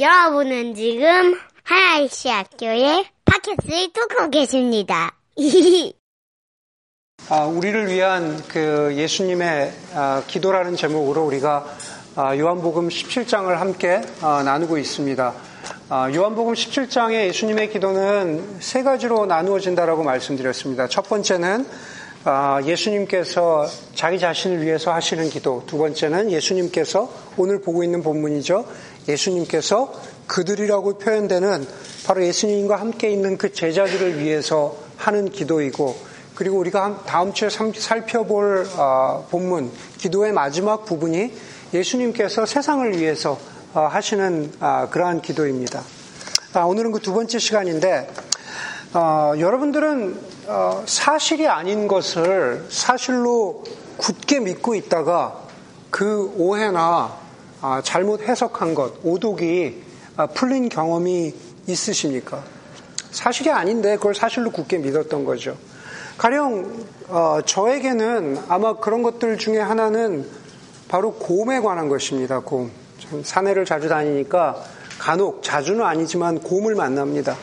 여러분은 지금 하나이시 학교의 팟캐스트를 듣고 계십니다. 아, 우리를 위한 그 예수님의 아, 기도라는 제목으로 우리가 아, 요한복음 17장을 함께 아, 나누고 있습니다. 아, 요한복음 17장의 예수님의 기도는 세 가지로 나누어진다라고 말씀드렸습니다. 첫 번째는 아, 예수님께서 자기 자신을 위해서 하시는 기도. 두 번째는 예수님께서 오늘 보고 있는 본문이죠. 예수님께서 그들이라고 표현되는 바로 예수님과 함께 있는 그 제자들을 위해서 하는 기도이고 그리고 우리가 다음 주에 살펴볼 아, 본문 기도의 마지막 부분이 예수님께서 세상을 위해서 아, 하시는 그러한 기도입니다. 오늘은 그 두 번째 시간인데 어, 여러분들은 어, 사실이 아닌 것을 사실로 굳게 믿고 있다가 그 오해나 아, 잘못 해석한 것, 오독이 아, 풀린 경험이 있으십니까? 사실이 아닌데 그걸 사실로 굳게 믿었던 거죠. 가령 어, 저에게는 아마 그런 것들 중에 하나는 바로 곰에 관한 것입니다. 곰. 산에를 자주 다니니까 간혹 자주는 아니지만 곰을 만납니다.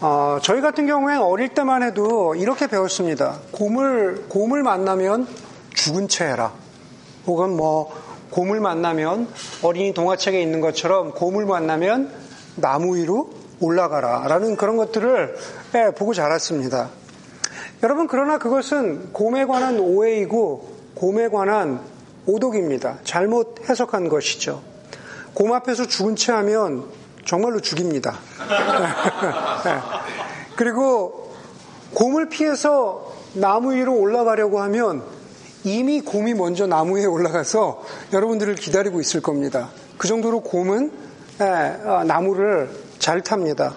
어, 저희 같은 경우에 어릴 때만 해도 이렇게 배웠습니다. 곰을, 곰을 만나면 죽은 채 해라. 혹은 뭐, 곰을 만나면 어린이 동화책에 있는 것처럼 곰을 만나면 나무 위로 올라가라. 라는 그런 것들을 예, 보고 자랐습니다. 여러분, 그러나 그것은 곰에 관한 오해이고 곰에 관한 오독입니다. 잘못 해석한 것이죠. 곰 앞에서 죽은 채 하면 정말로 죽입니다. 네. 그리고 곰을 피해서 나무 위로 올라가려고 하면 이미 곰이 먼저 나무 위에 올라가서 여러분들을 기다리고 있을 겁니다. 그 정도로 곰은 네, 어, 나무를 잘 탑니다.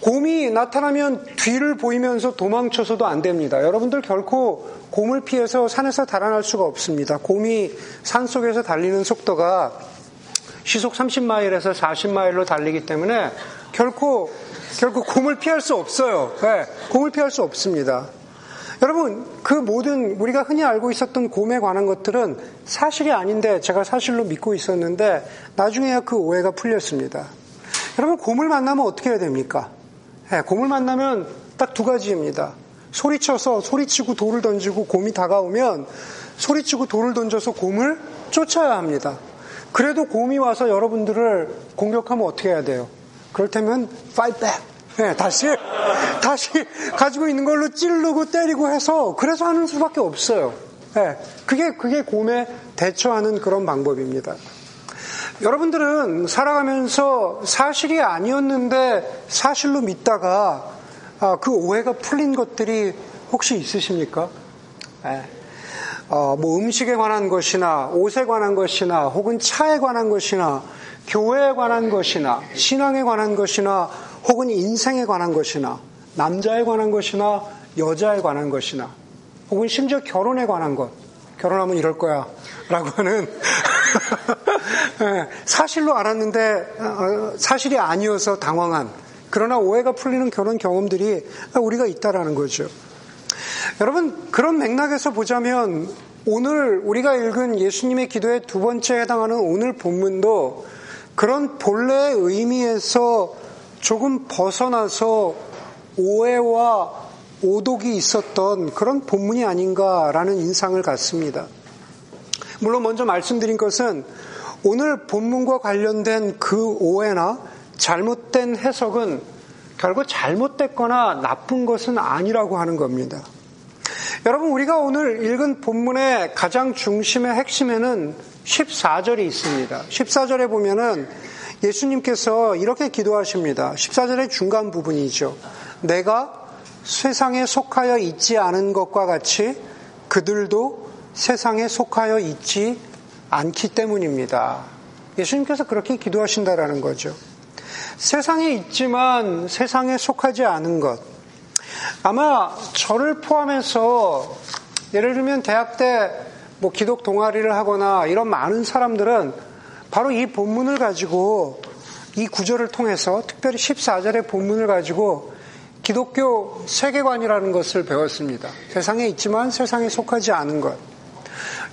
곰이 나타나면 뒤를 보이면서 도망쳐서도 안 됩니다. 여러분들 결코 곰을 피해서 산에서 달아날 수가 없습니다. 곰이 산 속에서 달리는 속도가 시속 30마일에서 40마일로 달리기 때문에 결코 결코 곰을 피할 수 없어요. 네, 곰을 피할 수 없습니다. 여러분, 그 모든 우리가 흔히 알고 있었던 곰에 관한 것들은 사실이 아닌데 제가 사실로 믿고 있었는데 나중에야 그 오해가 풀렸습니다. 여러분, 곰을 만나면 어떻게 해야 됩니까? 네, 곰을 만나면 딱 두 가지입니다. 소리쳐서 소리치고 돌을 던지고 곰이 다가오면 소리치고 돌을 던져서 곰을 쫓아야 합니다. 그래도 곰이 와서 여러분들을 공격하면 어떻게 해야 돼요? 그렇다면 fight back. 네, 다시 다시 가지고 있는 걸로 찌르고 때리고 해서 그래서 하는 수밖에 없어요. 네, 그게 그게 곰에 대처하는 그런 방법입니다. 여러분들은 살아가면서 사실이 아니었는데 사실로 믿다가 아, 그 오해가 풀린 것들이 혹시 있으십니까? 네. 어, 뭐 음식에 관한 것이나 옷에 관한 것이나 혹은 차에 관한 것이나 교회에 관한 것이나 신앙에 관한 것이나 혹은 인생에 관한 것이나 남자에 관한 것이나 여자에 관한 것이나 혹은 심지어 결혼에 관한 것 결혼하면 이럴 거야 라고 하는 예, 사실로 알았는데 어, 사실이 아니어서 당황한 그러나 오해가 풀리는 결혼 경험들이 우리가 있다라는 거죠. 여러분, 그런 맥락에서 보자면 오늘 우리가 읽은 예수님의 기도의 두 번째 해당하는 오늘 본문도 그런 본래의 의미에서 조금 벗어나서 오해와 오독이 있었던 그런 본문이 아닌가라는 인상을 갖습니다. 물론 먼저 말씀드린 것은 오늘 본문과 관련된 그 오해나 잘못된 해석은 결국 잘못됐거나 나쁜 것은 아니라고 하는 겁니다. 여러분, 우리가 오늘 읽은 본문의 가장 중심의 핵심에는 14절이 있습니다. 14절에 보면은 예수님께서 이렇게 기도하십니다. 14절의 중간 부분이죠. 내가 세상에 속하여 있지 않은 것과 같이 그들도 세상에 속하여 있지 않기 때문입니다. 예수님께서 그렇게 기도하신다라는 거죠. 세상에 있지만 세상에 속하지 않은 것. 아마 저를 포함해서 예를 들면 대학 때 뭐 기독 동아리를 하거나 이런 많은 사람들은 바로 이 본문을 가지고 이 구절을 통해서 특별히 14절의 본문을 가지고 기독교 세계관이라는 것을 배웠습니다. 세상에 있지만 세상에 속하지 않은 것.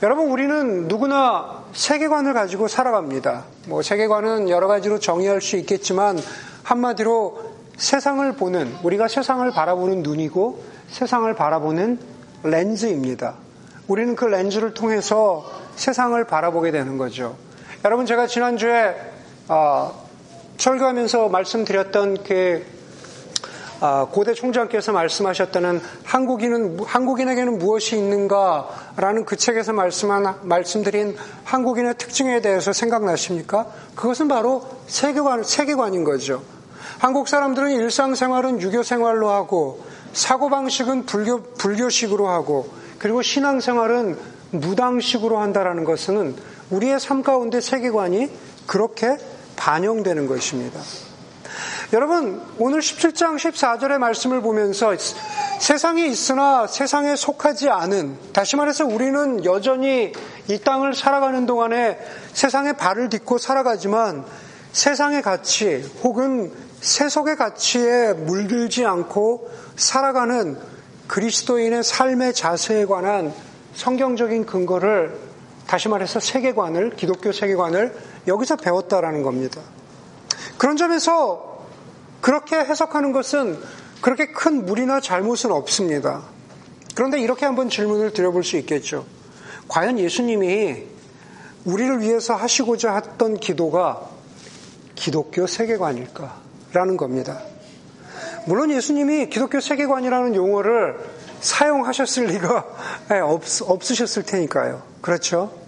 여러분, 우리는 누구나 세계관을 가지고 살아갑니다. 뭐, 세계관은 여러 가지로 정의할 수 있겠지만, 한마디로 세상을 보는, 우리가 세상을 바라보는 눈이고, 세상을 바라보는 렌즈입니다. 우리는 그 렌즈를 통해서 세상을 바라보게 되는 거죠. 여러분, 제가 지난주에, 어, 설교하면서 말씀드렸던 그 아, 고대 총장께서 말씀하셨다는 한국인은 한국인에게는 무엇이 있는가라는 그 책에서 말씀한 말씀드린 한국인의 특징에 대해서 생각나십니까? 그것은 바로 세계관 세계관인 거죠. 한국 사람들은 일상생활은 유교 생활로 하고 사고 방식은 불교 불교식으로 하고 그리고 신앙생활은 무당식으로 한다라는 것은 우리의 삶 가운데 세계관이 그렇게 반영되는 것입니다. 여러분, 오늘 17장 14절의 말씀을 보면서 세상에 있으나 세상에 속하지 않은, 다시 말해서 우리는 여전히 이 땅을 살아가는 동안에 세상에 발을 딛고 살아가지만 세상의 가치 혹은 세속의 가치에 물들지 않고 살아가는 그리스도인의 삶의 자세에 관한 성경적인 근거를 다시 말해서 세계관을, 기독교 세계관을 여기서 배웠다라는 겁니다. 그런 점에서 그렇게 해석하는 것은 그렇게 큰 무리나 잘못은 없습니다. 그런데 이렇게 한번 질문을 드려볼 수 있겠죠. 과연 예수님이 우리를 위해서 하시고자 했던 기도가 기독교 세계관일까? 라는 겁니다. 물론 예수님이 기독교 세계관이라는 용어를 사용하셨을 리가 예, 없, 없으셨을 테니까요. 그렇죠?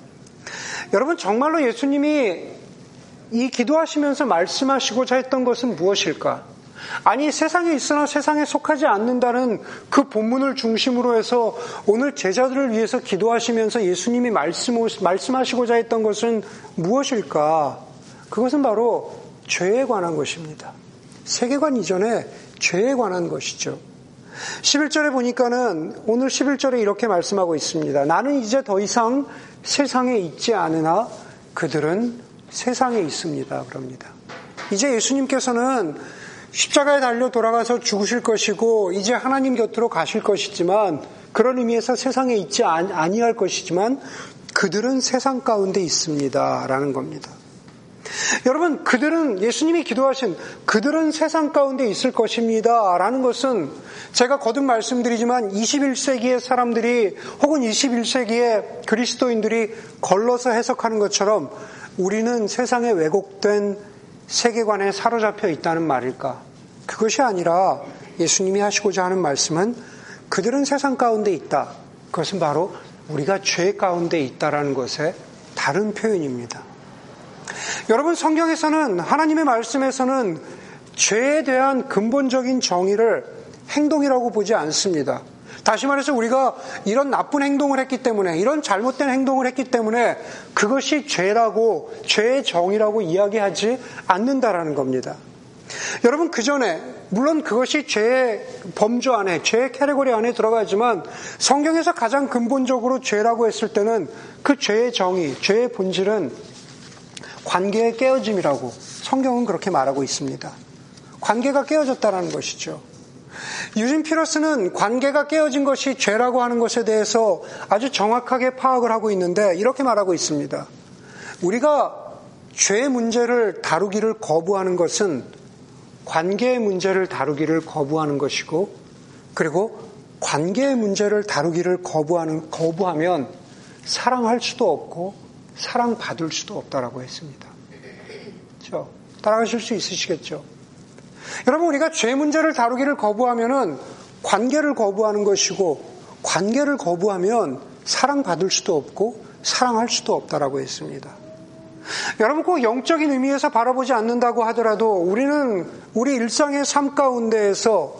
여러분, 정말로 예수님이 이 기도하시면서 말씀하시고자 했던 것은 무엇일까? 아니, 세상에 있으나 세상에 속하지 않는다는 그 본문을 중심으로 해서 오늘 제자들을 위해서 기도하시면서 예수님이 말씀, 말씀하시고자 했던 것은 무엇일까? 그것은 바로 죄에 관한 것입니다. 세계관 이전에 죄에 관한 것이죠. 11절에 보니까는 오늘 11절에 이렇게 말씀하고 있습니다. 나는 이제 더 이상 세상에 있지 않으나 그들은 세상에 있습니다. 그럽니다. 이제 예수님께서는 십자가에 달려 돌아가서 죽으실 것이고 이제 하나님 곁으로 가실 것이지만 그런 의미에서 세상에 있지 아니할 것이지만 그들은 세상 가운데 있습니다라는 겁니다. 여러분, 그들은 예수님이 기도하신 그들은 세상 가운데 있을 것입니다. 라는 것은 제가 거듭 말씀드리지만 21세기의 사람들이 혹은 21세기의 그리스도인들이 걸러서 해석하는 것처럼 우리는 세상에 왜곡된 세계관에 사로잡혀 있다는 말일까? 그것이 아니라 예수님이 하시고자 하는 말씀은 그들은 세상 가운데 있다. 그것은 바로 우리가 죄 가운데 있다라는 것의 다른 표현입니다. 여러분 성경에서는 하나님의 말씀에서는 죄에 대한 근본적인 정의를 행동이라고 보지 않습니다. 다시 말해서 우리가 이런 나쁜 행동을 했기 때문에 이런 잘못된 행동을 했기 때문에 그것이 죄라고 죄의 정의라고 이야기하지 않는다라는 겁니다. 여러분 그 전에 물론 그것이 죄의 범주 안에 죄의 캐리고리 안에 들어가지만 성경에서 가장 근본적으로 죄라고 했을 때는 그 죄의 정의, 죄의 본질은 관계의 깨어짐이라고 성경은 그렇게 말하고 있습니다. 관계가 깨어졌다는 것이죠. 유진 피러스는 관계가 깨어진 것이 죄라고 하는 것에 대해서 아주 정확하게 파악을 하고 있는데 이렇게 말하고 있습니다. 우리가 죄 문제를 다루기를 거부하는 것은 관계의 문제를 다루기를 거부하는 것이고 그리고 관계의 문제를 다루기를 거부하는 거부하면 사랑할 수도 없고 사랑받을 수도 없다라고 했습니다. 따라가실 수 있으시겠죠? 여러분 우리가 죄 문제를 다루기를 거부하면은 관계를 거부하는 것이고 관계를 거부하면 사랑받을 수도 없고 사랑할 수도 없다라고 했습니다. 여러분 꼭 영적인 의미에서 바라보지 않는다고 하더라도 우리는 우리 일상의 삶 가운데에서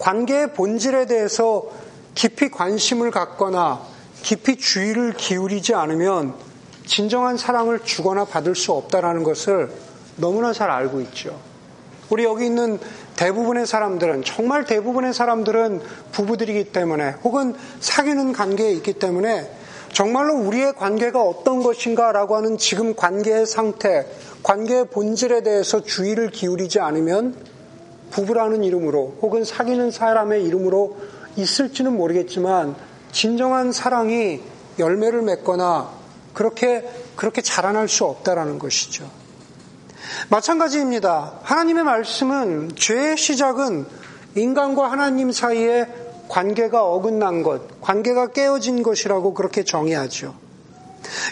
관계의 본질에 대해서 깊이 관심을 갖거나 깊이 주의를 기울이지 않으면 진정한 사랑을 주거나 받을 수 없다라는 것을 너무나 잘 알고 있죠. 우리 여기 있는 대부분의 사람들은 정말 대부분의 사람들은 부부들이기 때문에 혹은 사귀는 관계에 있기 때문에 정말로 우리의 관계가 어떤 것인가라고 하는 지금 관계의 상태, 관계의 본질에 대해서 주의를 기울이지 않으면 부부라는 이름으로 혹은 사귀는 사람의 이름으로 있을지는 모르겠지만 진정한 사랑이 열매를 맺거나 그렇게 그렇게 자라날 수 없다라는 것이죠. 마찬가지입니다. 하나님의 말씀은 죄의 시작은 인간과 하나님 사이에 관계가 어긋난 것, 관계가 깨어진 것이라고 그렇게 정의하죠.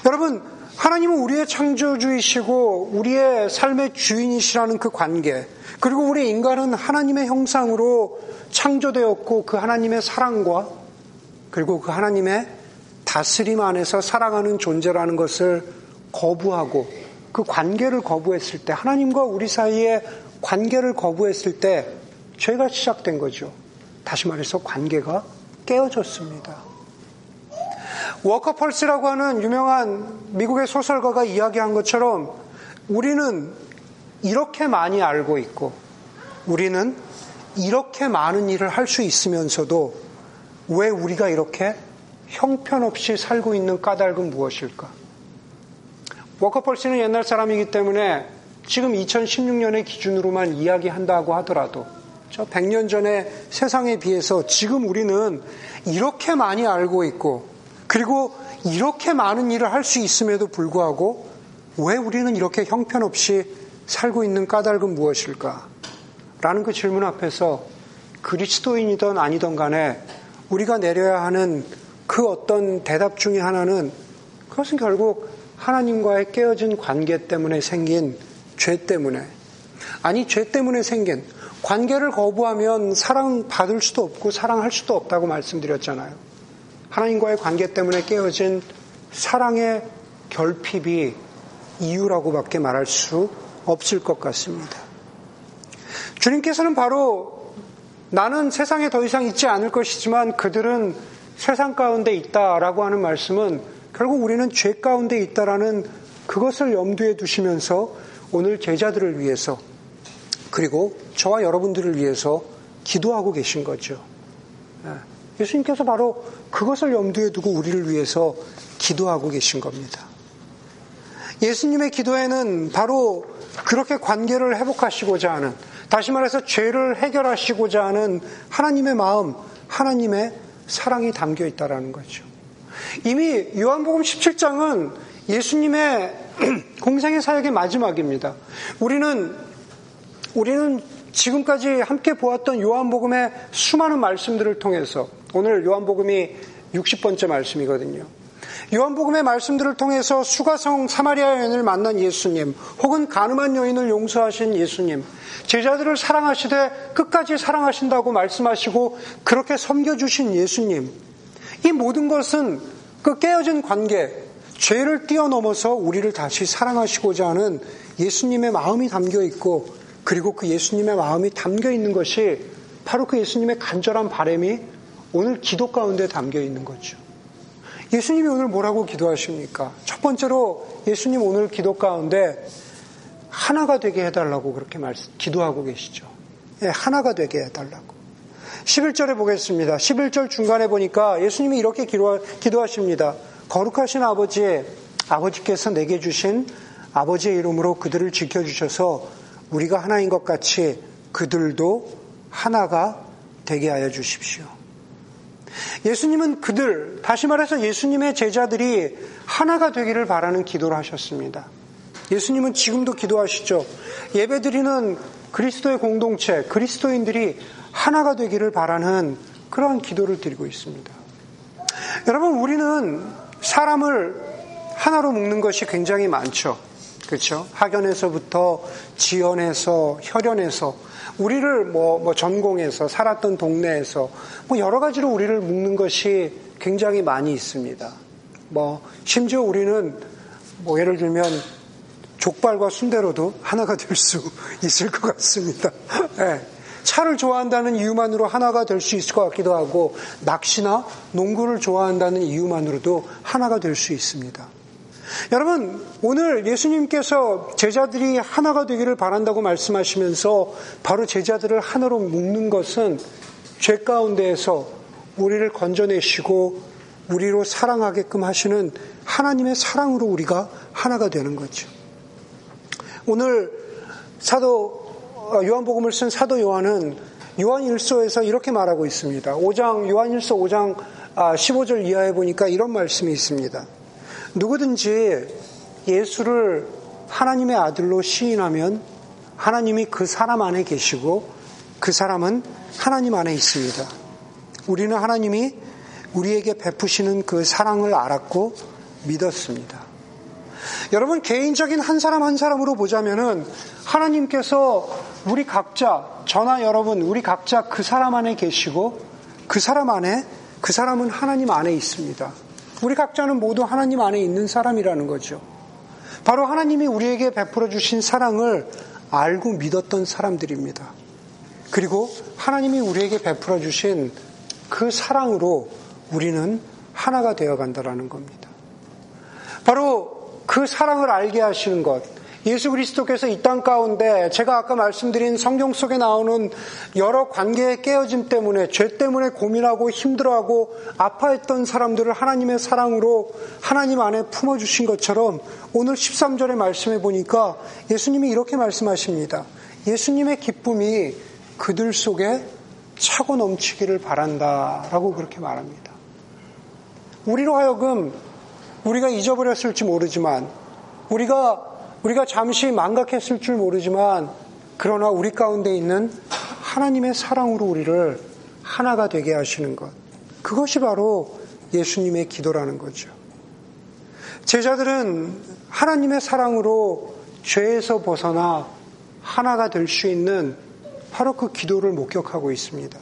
여러분, 하나님은 우리의 창조주이시고 우리의 삶의 주인이시라는 그 관계, 그리고 우리 인간은 하나님의 형상으로 창조되었고 그 하나님의 사랑과 그리고 그 하나님의 다스림 안에서 살아가는 존재라는 것을 거부하고 그 관계를 거부했을 때 하나님과 우리 사이의 관계를 거부했을 때 죄가 시작된 거죠. 다시 말해서 관계가 깨어졌습니다. 워커펄스라고 하는 유명한 미국의 소설가가 이야기한 것처럼 우리는 이렇게 많이 알고 있고 우리는 이렇게 많은 일을 할 수 있으면서도 왜 우리가 이렇게 형편없이 살고 있는 까닭은 무엇일까? 워커펄스는 옛날 사람이기 때문에 지금 2016년의 기준으로만 이야기한다고 하더라도 저 100년 전의 세상에 비해서 지금 우리는 이렇게 많이 알고 있고 그리고 이렇게 많은 일을 할 수 있음에도 불구하고 왜 우리는 이렇게 형편없이 살고 있는 까닭은 무엇일까? 라는 그 질문 앞에서 그리스도인이든 아니든 간에 우리가 내려야 하는 그 어떤 대답 중에 하나는 그것은 결국 하나님과의 깨어진 관계 때문에 생긴 죄 때문에 아니 죄 때문에 생긴 관계를 거부하면 사랑받을 수도 없고 사랑할 수도 없다고 말씀드렸잖아요. 하나님과의 관계 때문에 깨어진 사랑의 결핍이 이유라고밖에 말할 수 없을 것 같습니다. 주님께서는 바로 나는 세상에 더 이상 있지 않을 것이지만 그들은 세상 가운데 있다라고 하는 말씀은 결국 우리는 죄 가운데 있다라는 그것을 염두에 두시면서 오늘 제자들을 위해서 그리고 저와 여러분들을 위해서 기도하고 계신 거죠. 예. 예수님께서 바로 그것을 염두에 두고 우리를 위해서 기도하고 계신 겁니다. 예수님의 기도에는 바로 그렇게 관계를 회복하시고자 하는, 다시 말해서 죄를 해결하시고자 하는 하나님의 마음, 하나님의 사랑이 담겨 있다라는 거죠. 이미 요한복음 17장은 예수님의 공생의 사역의 마지막입니다. 우리는 우리는 지금까지 함께 보았던 요한복음의 수많은 말씀들을 통해서 오늘 요한복음이 60번째 말씀이거든요. 요한복음의 말씀들을 통해서 수가성 사마리아 여인을 만난 예수님, 혹은 가늠한 여인을 용서하신 예수님, 제자들을 사랑하시되 끝까지 사랑하신다고 말씀하시고 그렇게 섬겨주신 예수님, 이 모든 것은 그 깨어진 관계, 죄를 뛰어넘어서 우리를 다시 사랑하시고자 하는 예수님의 마음이 담겨 있고 그리고 그 예수님의 마음이 담겨 있는 것이 바로 그 예수님의 간절한 바램이 오늘 기도 가운데 담겨 있는 거죠. 예수님이 오늘 뭐라고 기도하십니까? 첫 번째로 예수님 오늘 기도 가운데 하나가 되게 해달라고 그렇게 말씀, 기도하고 계시죠. 예, 하나가 되게 해달라고. 11절에 보겠습니다. 11절 중간에 보니까 예수님이 이렇게 기도하십니다. 거룩하신 아버지, 아버지께서 내게 주신 아버지의 이름으로 그들을 지켜주셔서 우리가 하나인 것 같이 그들도 하나가 되게 하여 주십시오. 예수님은 그들, 다시 말해서 예수님의 제자들이 하나가 되기를 바라는 기도를 하셨습니다. 예수님은 지금도 기도하시죠. 예배 드리는 그리스도의 공동체, 그리스도인들이 하나가 되기를 바라는 그러한 기도를 드리고 있습니다. 여러분, 우리는 사람을 하나로 묶는 것이 굉장히 많죠. 그렇죠? 학연에서부터 지연에서 혈연에서 우리를 뭐, 뭐 전공에서 살았던 동네에서 뭐 여러 가지로 우리를 묶는 것이 굉장히 많이 있습니다. 뭐 심지어 우리는 뭐 예를 들면 족발과 순대로도 하나가 될 수 있을 것 같습니다. 네. 차를 좋아한다는 이유만으로 하나가 될 수 있을 것 같기도 하고 낚시나 농구를 좋아한다는 이유만으로도 하나가 될 수 있습니다. 여러분, 오늘 예수님께서 제자들이 하나가 되기를 바란다고 말씀하시면서 바로 제자들을 하나로 묶는 것은 죄 가운데에서 우리를 건져내시고 우리로 사랑하게끔 하시는 하나님의 사랑으로 우리가 하나가 되는 거죠. 오늘 사도 어, 요한복음을 쓴 사도 요한은 요한 일서에서 이렇게 말하고 있습니다. 5장 요한 일서 5장 15절 이하에 보니까 이런 말씀이 있습니다. 누구든지 예수를 하나님의 아들로 시인하면 하나님이 그 사람 안에 계시고 그 사람은 하나님 안에 있습니다. 우리는 하나님이 우리에게 베푸시는 그 사랑을 알았고 믿었습니다. 여러분 개인적인 한 사람 한 사람으로 보자면은 하나님께서 우리 각자 저나 여러분 우리 각자 그 사람 안에 계시고 그 사람 안에 그 사람은 하나님 안에 있습니다. 우리 각자는 모두 하나님 안에 있는 사람이라는 거죠. 바로 하나님이 우리에게 베풀어 주신 사랑을 알고 믿었던 사람들입니다. 그리고 하나님이 우리에게 베풀어 주신 그 사랑으로 우리는 하나가 되어 간다라는 겁니다. 바로 그 사랑을 알게 하시는 것, 예수 그리스도께서 이 땅 가운데 제가 아까 말씀드린 성경 속에 나오는 여러 관계의 깨어짐 때문에 죄 때문에 고민하고 힘들어하고 아파했던 사람들을 하나님의 사랑으로 하나님 안에 품어주신 것처럼 오늘 13절의 말씀에 보니까 예수님이 이렇게 말씀하십니다. 예수님의 기쁨이 그들 속에 차고 넘치기를 바란다 라고 그렇게 말합니다. 우리로 하여금 우리가 잊어버렸을지 모르지만 우리가 우리가 잠시 망각했을 줄 모르지만 그러나 우리 가운데 있는 하나님의 사랑으로 우리를 하나가 되게 하시는 것. 그것이 바로 예수님의 기도라는 거죠. 제자들은 하나님의 사랑으로 죄에서 벗어나 하나가 될 수 있는 바로 그 기도를 목격하고 있습니다.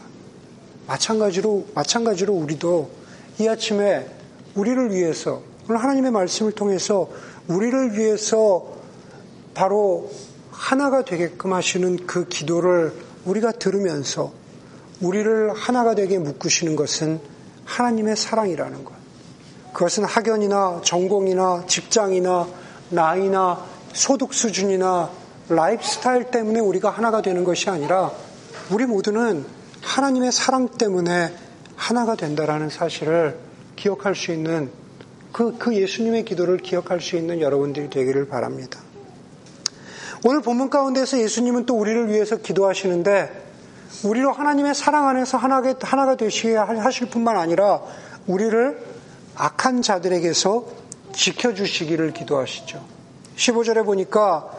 마찬가지로, 마찬가지로 우리도 이 아침에 우리를 위해서, 오늘 하나님의 말씀을 통해서 우리를 위해서 바로 하나가 되게끔 하시는 그 기도를 우리가 들으면서 우리를 하나가 되게 묶으시는 것은 하나님의 사랑이라는 것. 그것은 학연이나 전공이나 직장이나 나이나 소득 수준이나 라이프 스타일 때문에 우리가 하나가 되는 것이 아니라 우리 모두는 하나님의 사랑 때문에 하나가 된다라는 사실을 기억할 수 있는 그, 그 예수님의 기도를 기억할 수 있는 여러분들이 되기를 바랍니다. 오늘 본문 가운데서 예수님은 또 우리를 위해서 기도하시는데 우리로 하나님의 사랑 안에서 하나가, 하나가 되시게 하실 뿐만 아니라 우리를 악한 자들에게서 지켜주시기를 기도하시죠. 15절에 보니까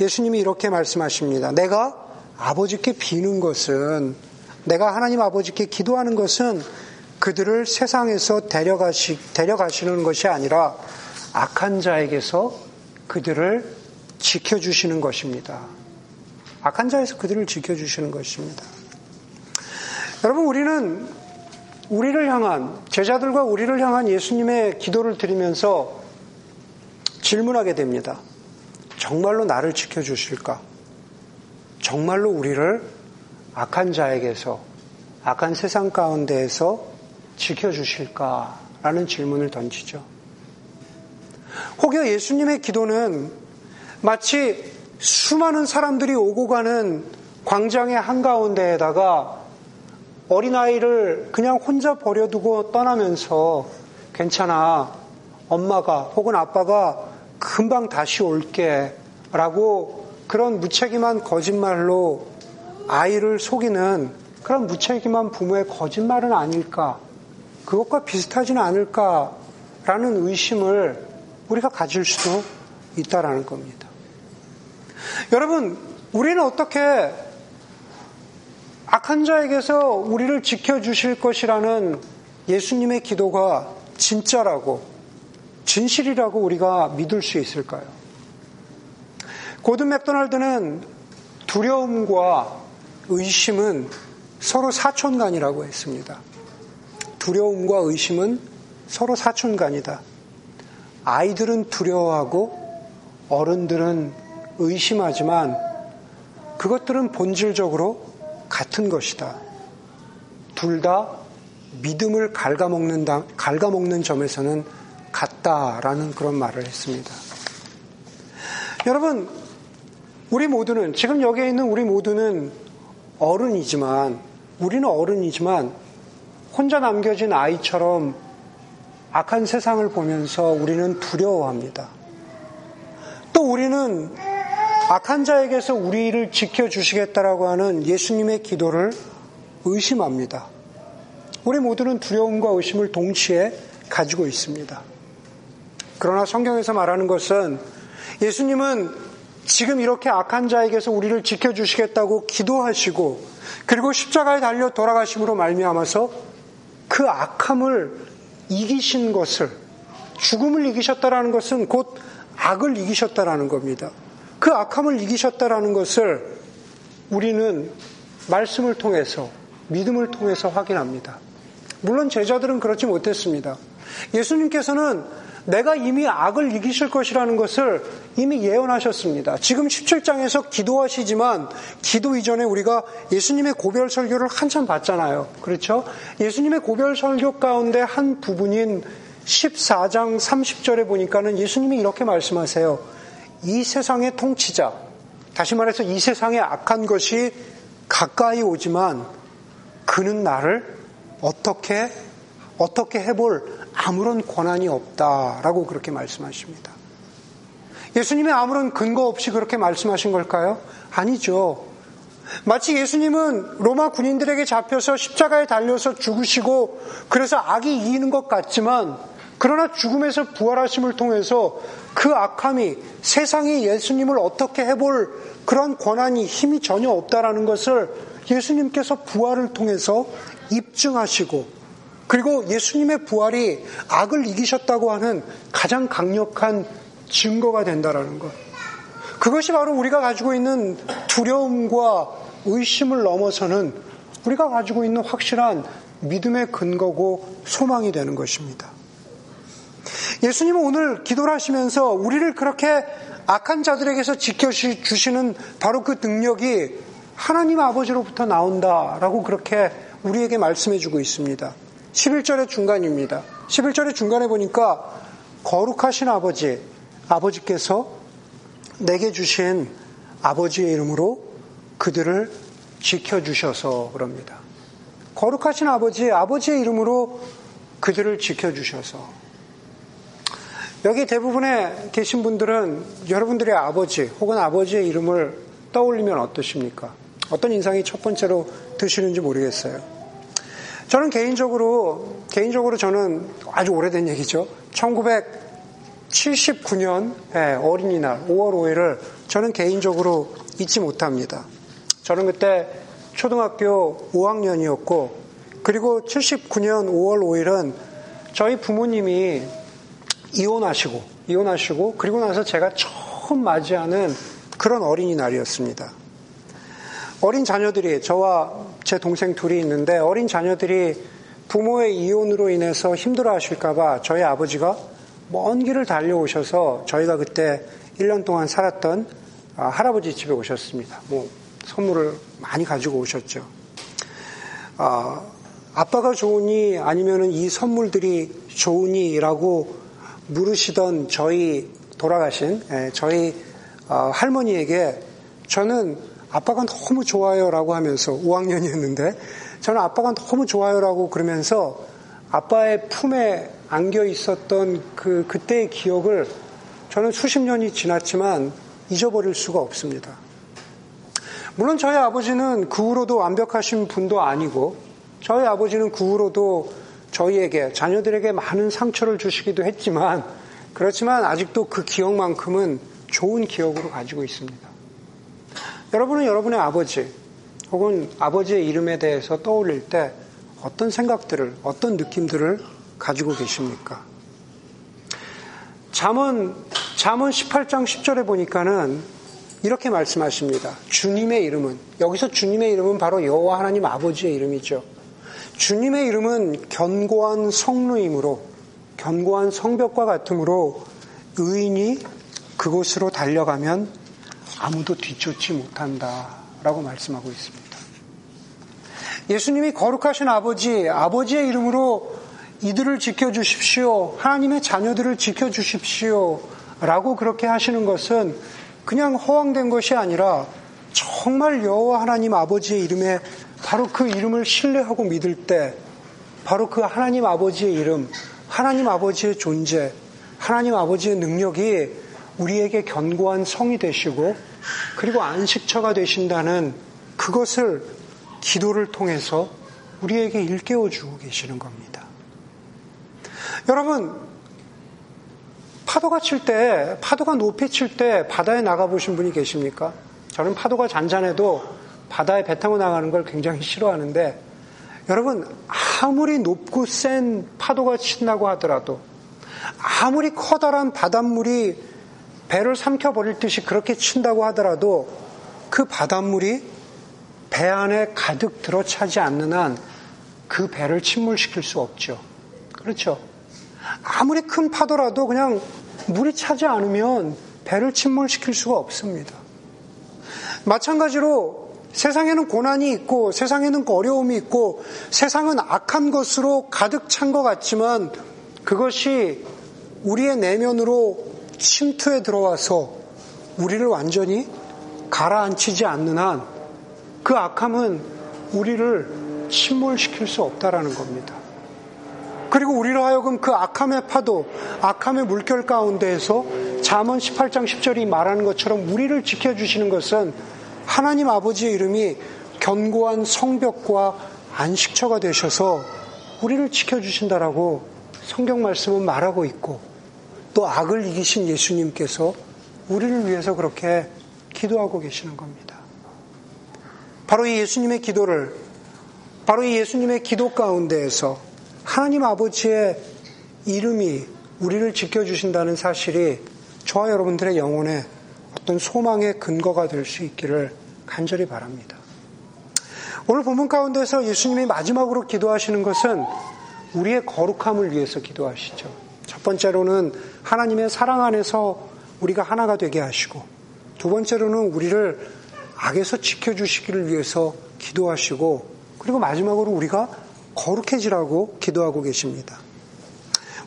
예수님이 이렇게 말씀하십니다. 내가 아버지께 비는 것은 내가 하나님 아버지께 기도하는 것은 그들을 세상에서 데려가시, 데려가시는 것이 아니라 악한 자에게서 그들을 지켜주시는 것입니다. 악한 자에서 그들을 지켜주시는 것입니다. 여러분, 우리는 우리를 향한, 제자들과 우리를 향한 예수님의 기도를 드리면서 질문하게 됩니다. 정말로 나를 지켜주실까? 정말로 우리를 악한 자에게서, 악한 세상 가운데에서 지켜주실까? 라는 질문을 던지죠. 혹여 예수님의 기도는 마치 수많은 사람들이 오고 가는 광장의 한가운데에다가 어린아이를 그냥 혼자 버려두고 떠나면서 괜찮아. 엄마가 혹은 아빠가 금방 다시 올게. 라고 그런 무책임한 거짓말로 아이를 속이는 그런 무책임한 부모의 거짓말은 아닐까. 그것과 비슷하지는 않을까라는 의심을 우리가 가질 수도 있다라는 겁니다. 여러분, 우리는 어떻게 악한 자에게서 우리를 지켜주실 것이라는 예수님의 기도가 진짜라고, 진실이라고 우리가 믿을 수 있을까요? 고든 맥도날드는 두려움과 의심은 서로 사촌간이라고 했습니다. 두려움과 의심은 서로 사촌간이다. 아이들은 두려워하고 어른들은 의심하지만 그것들은 본질적으로 같은 것이다. 둘 다 믿음을 갉아먹는, 갉아먹는 점에서는 같다라는 그런 말을 했습니다. 여러분, 우리 모두는, 지금 여기에 있는 우리 모두는 어른이지만, 우리는 어른이지만, 혼자 남겨진 아이처럼 악한 세상을 보면서 우리는 두려워합니다. 또 우리는 악한 자에게서 우리를 지켜주시겠다라고 하는 예수님의 기도를 의심합니다. 우리 모두는 두려움과 의심을 동시에 가지고 있습니다. 그러나 성경에서 말하는 것은 예수님은 지금 이렇게 악한 자에게서 우리를 지켜주시겠다고 기도하시고 그리고 십자가에 달려 돌아가심으로 말미암아서 그 악함을 이기신 것을 죽음을 이기셨다라는 것은 곧 악을 이기셨다라는 겁니다. 그 악함을 이기셨다라는 것을 우리는 말씀을 통해서 믿음을 통해서 확인합니다. 물론 제자들은 그렇지 못했습니다. 예수님께서는 내가 이미 악을 이기실 것이라는 것을 이미 예언하셨습니다. 지금 17장에서 기도하시지만 기도 이전에 우리가 예수님의 고별 설교를 한참 봤잖아요. 그렇죠? 예수님의 고별 설교 가운데 한 부분인 14장 30절에 보니까는 예수님이 이렇게 말씀하세요. 이 세상의 통치자, 다시 말해서 이 세상의 악한 것이 가까이 오지만 그는 나를 어떻게 어떻게 해볼 아무런 권한이 없다라고 그렇게 말씀하십니다. 예수님의 아무런 근거 없이 그렇게 말씀하신 걸까요? 아니죠. 마치 예수님은 로마 군인들에게 잡혀서 십자가에 달려서 죽으시고 그래서 악이 이기는 것 같지만 그러나 죽음에서 부활하심을 통해서 그 악함이 세상이 예수님을 어떻게 해볼 그런 권한이 힘이 전혀 없다라는 것을 예수님께서 부활을 통해서 입증하시고 그리고 예수님의 부활이 악을 이기셨다고 하는 가장 강력한 증거가 된다라는 것. 그것이 바로 우리가 가지고 있는 두려움과 의심을 넘어서는 우리가 가지고 있는 확실한 믿음의 근거고 소망이 되는 것입니다. 예수님은 오늘 기도를 하시면서 우리를 그렇게 악한 자들에게서 지켜주시는 바로 그 능력이 하나님 아버지로부터 나온다라고 그렇게 우리에게 말씀해 주고 있습니다. 11절의 중간입니다. 11절의 중간에 보니까 거룩하신 아버지, 아버지께서 내게 주신 아버지의 이름으로 그들을 지켜주셔서 그럽니다. 거룩하신 아버지, 아버지의 이름으로 그들을 지켜주셔서. 여기 대부분에 계신 분들은 여러분들의 아버지 혹은 아버지의 이름을 떠올리면 어떠십니까? 어떤 인상이 첫 번째로 드시는지 모르겠어요. 저는 개인적으로, 개인적으로 저는 아주 오래된 얘기죠. 1979년 어린이날 5월 5일을 저는 개인적으로 잊지 못합니다. 저는 그때 초등학교 5학년이었고, 그리고 79년 5월 5일은 저희 부모님이 이혼하시고, 이혼하시고, 그리고 나서 제가 처음 맞이하는 그런 어린이날이었습니다. 어린 자녀들이 저와 제 동생 둘이 있는데 어린 자녀들이 부모의 이혼으로 인해서 힘들어 하실까봐 저희 아버지가 먼 길을 달려오셔서 저희가 그때 1년 동안 살았던 아, 할아버지 집에 오셨습니다. 뭐 선물을 많이 가지고 오셨죠. 아, 아빠가 좋으니 아니면은 이 선물들이 좋으니라고 물으시던 저희 돌아가신 예, 저희 아, 할머니에게 저는 아빠가 너무 좋아요라고 하면서 5학년이었는데 저는 아빠가 너무 좋아요라고 그러면서 아빠의 품에 안겨 있었던 그 그때의 기억을 저는 수십 년이 지났지만 잊어버릴 수가 없습니다. 물론 저희 아버지는 그 후로도 완벽하신 분도 아니고 저희 아버지는 그 후로도 저희에게 자녀들에게 많은 상처를 주시기도 했지만 그렇지만 아직도 그 기억만큼은 좋은 기억으로 가지고 있습니다. 여러분은 여러분의 아버지 혹은 아버지의 이름에 대해서 떠올릴 때 어떤 생각들을, 어떤 느낌들을 가지고 계십니까? 잠언, 잠언 18장 10절에 보니까는 이렇게 말씀하십니다. 주님의 이름은, 여기서 주님의 이름은 바로 여호와 하나님 아버지의 이름이죠. 주님의 이름은 견고한 성루이므로, 견고한 성벽과 같으므로 의인이 그곳으로 달려가면 아무도 뒤쫓지 못한다 라고 말씀하고 있습니다. 예수님이 거룩하신 아버지, 아버지의 이름으로 이들을 지켜주십시오. 하나님의 자녀들을 지켜주십시오. 라고 그렇게 하시는 것은 그냥 허황된 것이 아니라 정말 여호와 하나님 아버지의 이름에 바로 그 이름을 신뢰하고 믿을 때 바로 그 하나님 아버지의 이름, 하나님 아버지의 존재, 하나님 아버지의 능력이 우리에게 견고한 성이 되시고 그리고 안식처가 되신다는 그것을 기도를 통해서 우리에게 일깨워 주고 계시는 겁니다. 여러분, 파도가 칠 때, 파도가 높이 칠 때 바다에 나가보신 분이 계십니까? 저는 파도가 잔잔해도 바다에 배 타고 나가는 걸 굉장히 싫어하는데, 여러분, 아무리 높고 센 파도가 친다고 하더라도, 아무리 커다란 바닷물이 배를 삼켜버릴 듯이 그렇게 친다고 하더라도, 그 바닷물이 배 안에 가득 들어차지 않는 한 그 배를 침몰시킬 수 없죠. 그렇죠? 아무리 큰 파도라도 그냥 물이 차지 않으면 배를 침몰시킬 수가 없습니다. 마찬가지로 세상에는 고난이 있고 세상에는 어려움이 있고 세상은 악한 것으로 가득 찬 것 같지만 그것이 우리의 내면으로 침투해 들어와서 우리를 완전히 가라앉히지 않는 한 그 악함은 우리를 침몰시킬 수 없다라는 겁니다. 그리고 우리로 하여금 그 악함의 파도, 악함의 물결 가운데에서 잠언 18장 10절이 말하는 것처럼 우리를 지켜주시는 것은 하나님 아버지의 이름이 견고한 성벽과 안식처가 되셔서 우리를 지켜주신다라고 성경 말씀은 말하고 있고 또 악을 이기신 예수님께서 우리를 위해서 그렇게 기도하고 계시는 겁니다. 바로 이 예수님의 기도를 바로 이 예수님의 기도 가운데에서 하나님 아버지의 이름이 우리를 지켜주신다는 사실이 저와 여러분들의 영혼에 어떤 소망의 근거가 될 수 있기를 간절히 바랍니다. 오늘 본문 가운데서 예수님이 마지막으로 기도하시는 것은 우리의 거룩함을 위해서 기도하시죠. 첫 번째로는 하나님의 사랑 안에서 우리가 하나가 되게 하시고 두 번째로는 우리를 악에서 지켜주시기를 위해서 기도하시고 그리고 마지막으로 우리가 거룩해지라고 기도하고 계십니다.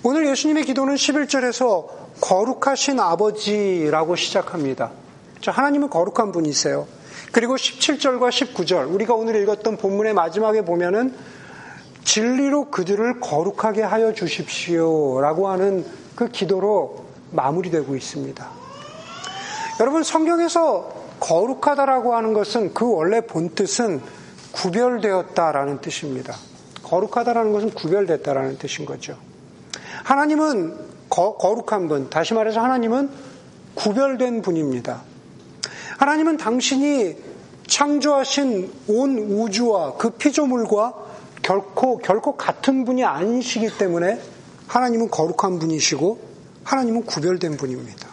오늘 예수님의 기도는 11절에서 거룩하신 아버지라고 시작합니다. 하나님은 거룩한 분이세요. 그리고 17절과 19절, 우리가 오늘 읽었던 본문의 마지막에 보면은 진리로 그들을 거룩하게 하여 주십시오. 라고 하는 그 기도로 마무리되고 있습니다. 여러분, 성경에서 거룩하다라고 하는 것은 그 원래 본 뜻은 구별되었다라는 뜻입니다. 거룩하다라는 것은 구별됐다라는 뜻인 거죠. 하나님은 거, 거룩한 분, 다시 말해서 하나님은 구별된 분입니다. 하나님은 당신이 창조하신 온 우주와 그 피조물과 결코, 결코 같은 분이 아니시기 때문에 하나님은 거룩한 분이시고 하나님은 구별된 분입니다.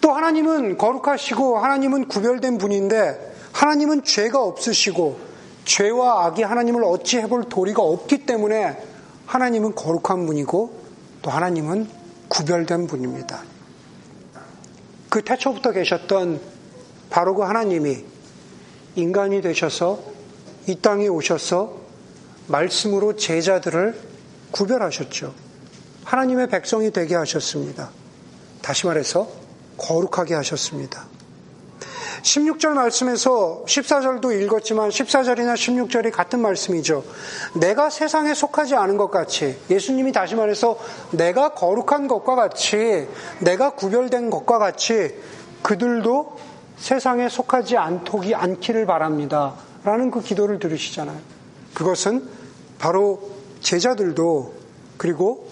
또 하나님은 거룩하시고 하나님은 구별된 분인데 하나님은 죄가 없으시고 죄와 악이 하나님을 어찌 해볼 도리가 없기 때문에 하나님은 거룩한 분이고 또 하나님은 구별된 분입니다. 그 태초부터 계셨던 바로 그 하나님이 인간이 되셔서 이 땅에 오셔서 말씀으로 제자들을 구별하셨죠. 하나님의 백성이 되게 하셨습니다. 다시 말해서 거룩하게 하셨습니다. 16절 말씀에서 14절도 읽었지만 14절이나 16절이 같은 말씀이죠. 내가 세상에 속하지 않은 것 같이 예수님이 다시 말해서 내가 거룩한 것과 같이 내가 구별된 것과 같이 그들도 세상에 속하지 않도기 않기를 바랍니다. 라는 그 기도를 들으시잖아요. 그것은 바로 제자들도 그리고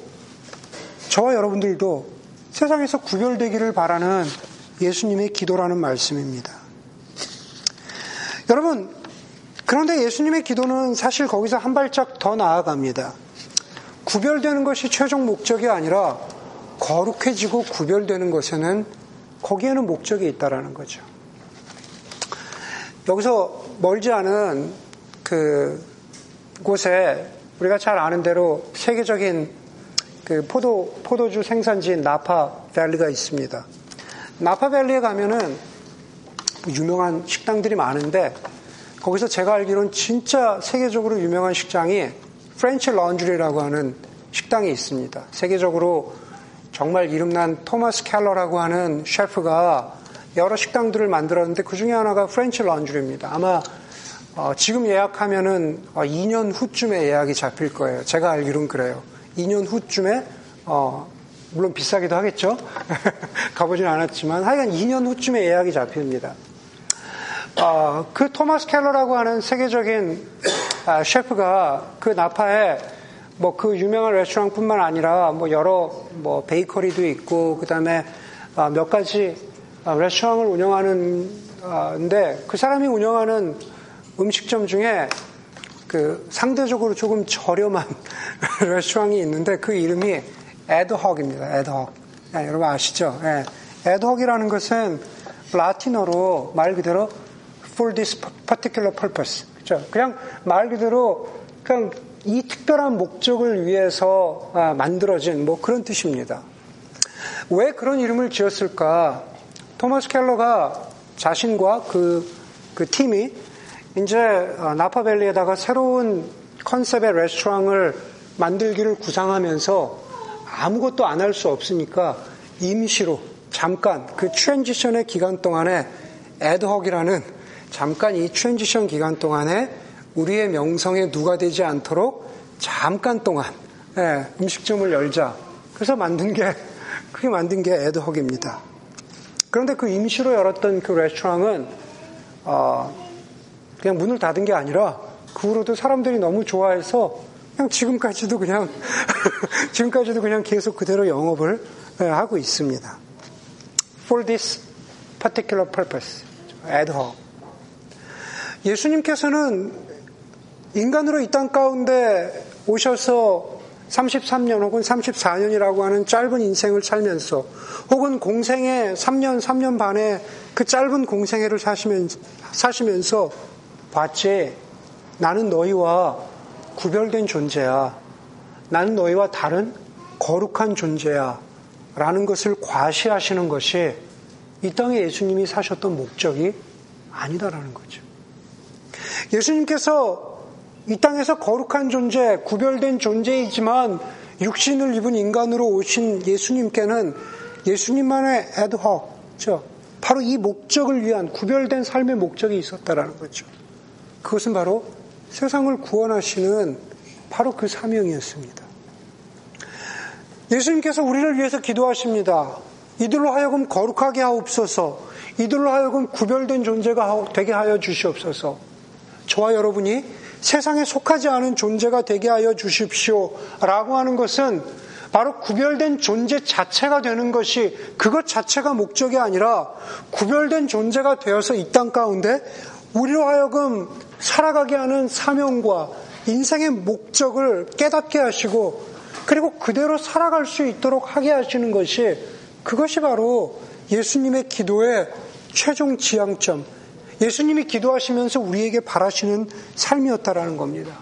저와 여러분들도 세상에서 구별되기를 바라는 예수님의 기도라는 말씀입니다. 여러분, 그런데 예수님의 기도는 사실 거기서 한 발짝 더 나아갑니다. 구별되는 것이 최종 목적이 아니라 거룩해지고 구별되는 것에는 거기에는 목적이 있다라는 거죠. 여기서 멀지 않은 그 곳에 우리가 잘 아는 대로 세계적인 그 포도 포도주 생산지인 나파 밸리가 있습니다. 나파밸리에 가면은 유명한 식당들이 많은데 거기서 제가 알기로는 진짜 세계적으로 유명한 식당이 French Laundry라고 하는 식당이 있습니다. 세계적으로 정말 이름난 토마스 켈러라고 하는 셰프가 여러 식당들을 만들었는데 그 중에 하나가 French Laundry입니다. 아마 어, 지금 예약하면은 2년 어, 후쯤에 예약이 잡힐 거예요. 제가 알기로는 그래요. 2년 후쯤에 어, 물론 비싸기도 하겠죠. 가보진 않았지만 하여간 2년 후쯤에 예약이 잡힙니다. 어, 그 토마스 켈러라고 하는 세계적인 아, 셰프가 그 나파에 뭐 그 유명한 레스토랑뿐만 아니라 뭐 여러 뭐 베이커리도 있고 그 다음에 아, 몇 가지 아, 레스토랑을 운영하는데 그 사람이 운영하는 음식점 중에 그 상대적으로 조금 저렴한 레스토랑이 있는데 그 이름이 에드헉입니다. 에드헉. 네, 여러분 아시죠? 네. 에드헉이라는 것은 라틴어로 말 그대로 for this particular purpose. 그죠? 그냥 말 그대로 그냥 이 특별한 목적을 위해서 아, 만들어진 뭐 그런 뜻입니다. 왜 그런 이름을 지었을까? 토마스 켈러가 자신과 그, 그 팀이 이제 어, 나파밸리에다가 새로운 컨셉의 레스토랑을 만들기를 구상하면서 아무것도 안 할 수 없으니까 임시로 잠깐 그 transition의 기간 동안에 Ad Hoc이라는 잠깐 이 transition 기간 동안에 우리의 명성에 누가 되지 않도록 잠깐 동안 예, 음식점을 열자. 그래서 만든 게 그게 만든 게 Ad Hoc입니다. 그런데 그 임시로 열었던 그 레스토랑은 어, 그냥 문을 닫은 게 아니라 그 후로도 사람들이 너무 좋아해서 그냥 지금까지도 그냥 지금까지도 그냥 계속 그대로 영업을 예, 하고 있습니다. For this particular purpose, ad hoc. 예수님께서는 인간으로 이 땅 가운데 오셔서 33년 혹은 34년이라고 하는 짧은 인생을 살면서 혹은 공생의 3년, 3년 반의 그 짧은 공생애를 사시면서 봤지 나는 너희와 구별된 존재야. 나는 너희와 다른 거룩한 존재야. 라는 것을 과시하시는 것이 이 땅에 예수님이 사셨던 목적이 아니다라는 거죠. 예수님께서 이 땅에서 거룩한 존재, 구별된 존재이지만 육신을 입은 인간으로 오신 예수님께는 예수님만의 에드헉, 바로 이 목적을 위한 구별된 삶의 목적이 있었다라는 거죠. 그것은 바로 세상을 구원하시는 바로 그 사명이었습니다. 예수님께서 우리를 위해서 기도하십니다. 이들로 하여금 거룩하게 하옵소서. 이들로 하여금 구별된 존재가 되게 하여 주시옵소서. 저와 여러분이 세상에 속하지 않은 존재가 되게 하여 주십시오. 라고 하는 것은 바로 구별된 존재 자체가 되는 것이 그것 자체가 목적이 아니라 구별된 존재가 되어서 이 땅 가운데 우리로 하여금 살아가게 하는 사명과 인생의 목적을 깨닫게 하시고 그리고 그대로 살아갈 수 있도록 하게 하시는 것이 그것이 바로 예수님의 기도의 최종 지향점, 예수님이 기도하시면서 우리에게 바라시는 삶이었다라는 겁니다.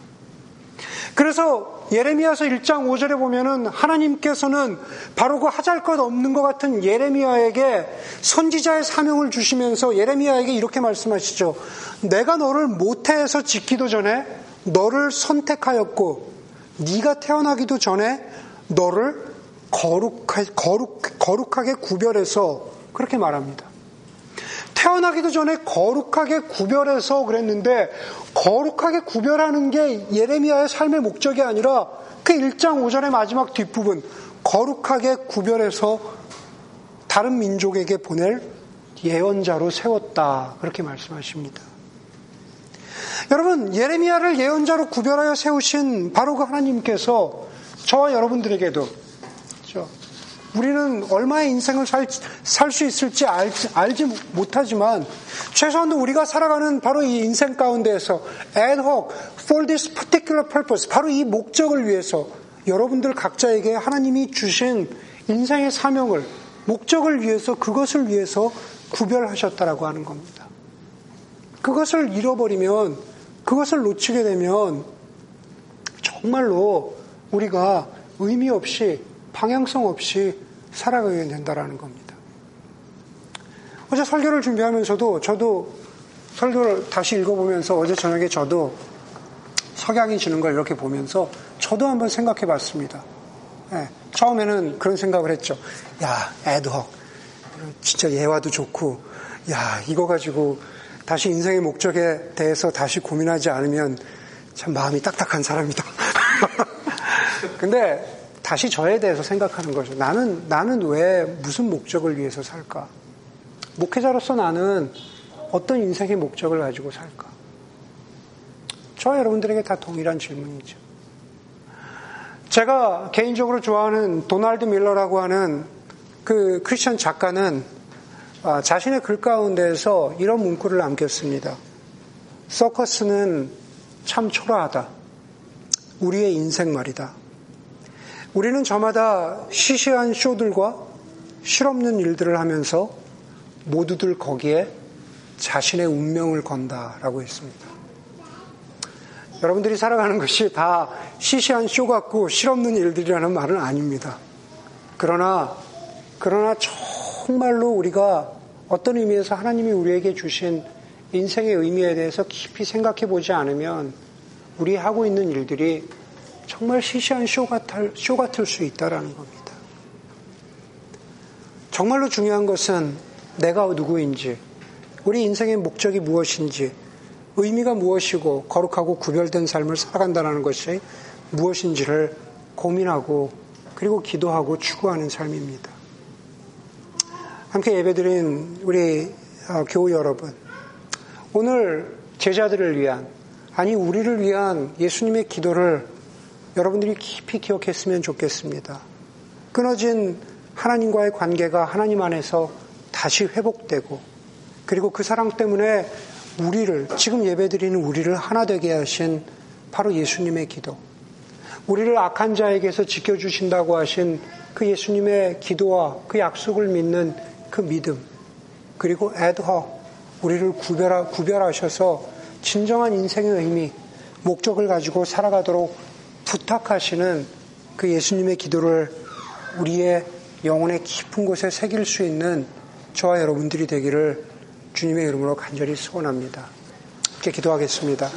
그래서 예레미야서 1장 5절에 보면은 하나님께서는 바로 그 하잘 것 없는 것 같은 예레미야에게 선지자의 사명을 주시면서 예레미야에게 이렇게 말씀하시죠. 내가 너를 모태에서 짓기도 전에 너를 선택하였고 네가 태어나기도 전에 너를 거룩하, 거룩, 거룩하게 구별해서 그렇게 말합니다. 태어나기도 전에 거룩하게 구별해서 그랬는데 거룩하게 구별하는 게 예레미야의 삶의 목적이 아니라 그 1장 5절의 마지막 뒷부분 거룩하게 구별해서 다른 민족에게 보낼 예언자로 세웠다 그렇게 말씀하십니다. 여러분 예레미야를 예언자로 구별하여 세우신 바로 그 하나님께서 저와 여러분들에게도 우리는 얼마의 인생을 살 수 있을지 알지, 알지 못하지만 최소한도 우리가 살아가는 바로 이 인생 가운데에서 ad hoc for this particular purpose 바로 이 목적을 위해서 여러분들 각자에게 하나님이 주신 인생의 사명을 목적을 위해서 그것을 위해서 구별하셨다라고 하는 겁니다. 그것을 잃어버리면 그것을 놓치게 되면 정말로 우리가 의미 없이 방향성 없이 살아가게 된다라는 겁니다. 어제 설교를 준비하면서도 저도 설교를 다시 읽어보면서 어제 저녁에 저도 석양이 지는 걸 이렇게 보면서 저도 한번 생각해 봤습니다. 네, 처음에는 그런 생각을 했죠. 야, 에드헉. 진짜 예화도 좋고, 야, 이거 가지고 다시 인생의 목적에 대해서 다시 고민하지 않으면 참 마음이 딱딱한 사람이다. 근데 다시 저에 대해서 생각하는 거죠. 나는, 나는 왜 무슨 목적을 위해서 살까? 목회자로서 나는 어떤 인생의 목적을 가지고 살까? 저와 여러분들에게 다 동일한 질문이죠. 제가 개인적으로 좋아하는 도널드 밀러라고 하는 그 크리스천 작가는 아, 자신의 글 가운데에서 이런 문구를 남겼습니다. 서커스는 참 초라하다. 우리의 인생 말이다. 우리는 저마다 시시한 쇼들과 실없는 일들을 하면서 모두들 거기에 자신의 운명을 건다라고 했습니다. 여러분들이 살아가는 것이 다 시시한 쇼 같고 실없는 일들이라는 말은 아닙니다. 그러나, 그러나 정말로 우리가 어떤 의미에서 하나님이 우리에게 주신 인생의 의미에 대해서 깊이 생각해 보지 않으면 우리 하고 있는 일들이 정말 시시한 쇼 같을, 쇼 같을 수 있다라는 겁니다. 정말로 중요한 것은 내가 누구인지, 우리 인생의 목적이 무엇인지, 의미가 무엇이고 거룩하고 구별된 삶을 살아간다는 것이 무엇인지를 고민하고 그리고 기도하고 추구하는 삶입니다. 함께 예배드린 우리 어, 교우 여러분, 오늘 제자들을 위한, 아니, 우리를 위한 예수님의 기도를 여러분들이 깊이 기억했으면 좋겠습니다. 끊어진 하나님과의 관계가 하나님 안에서 다시 회복되고, 그리고 그 사랑 때문에 우리를, 지금 예배드리는 우리를 하나 되게 하신 바로 예수님의 기도. 우리를 악한 자에게서 지켜 주신다고 하신 그 예수님의 기도와 그 약속을 믿는 그 믿음. 그리고 애드허, 우리를 구별하, 구별하셔서 진정한 인생의 의미, 목적을 가지고 살아가도록 부탁하시는 그 예수님의 기도를 우리의 영혼의 깊은 곳에 새길 수 있는 저와 여러분들이 되기를 주님의 이름으로 간절히 소원합니다. 이렇게 기도하겠습니다.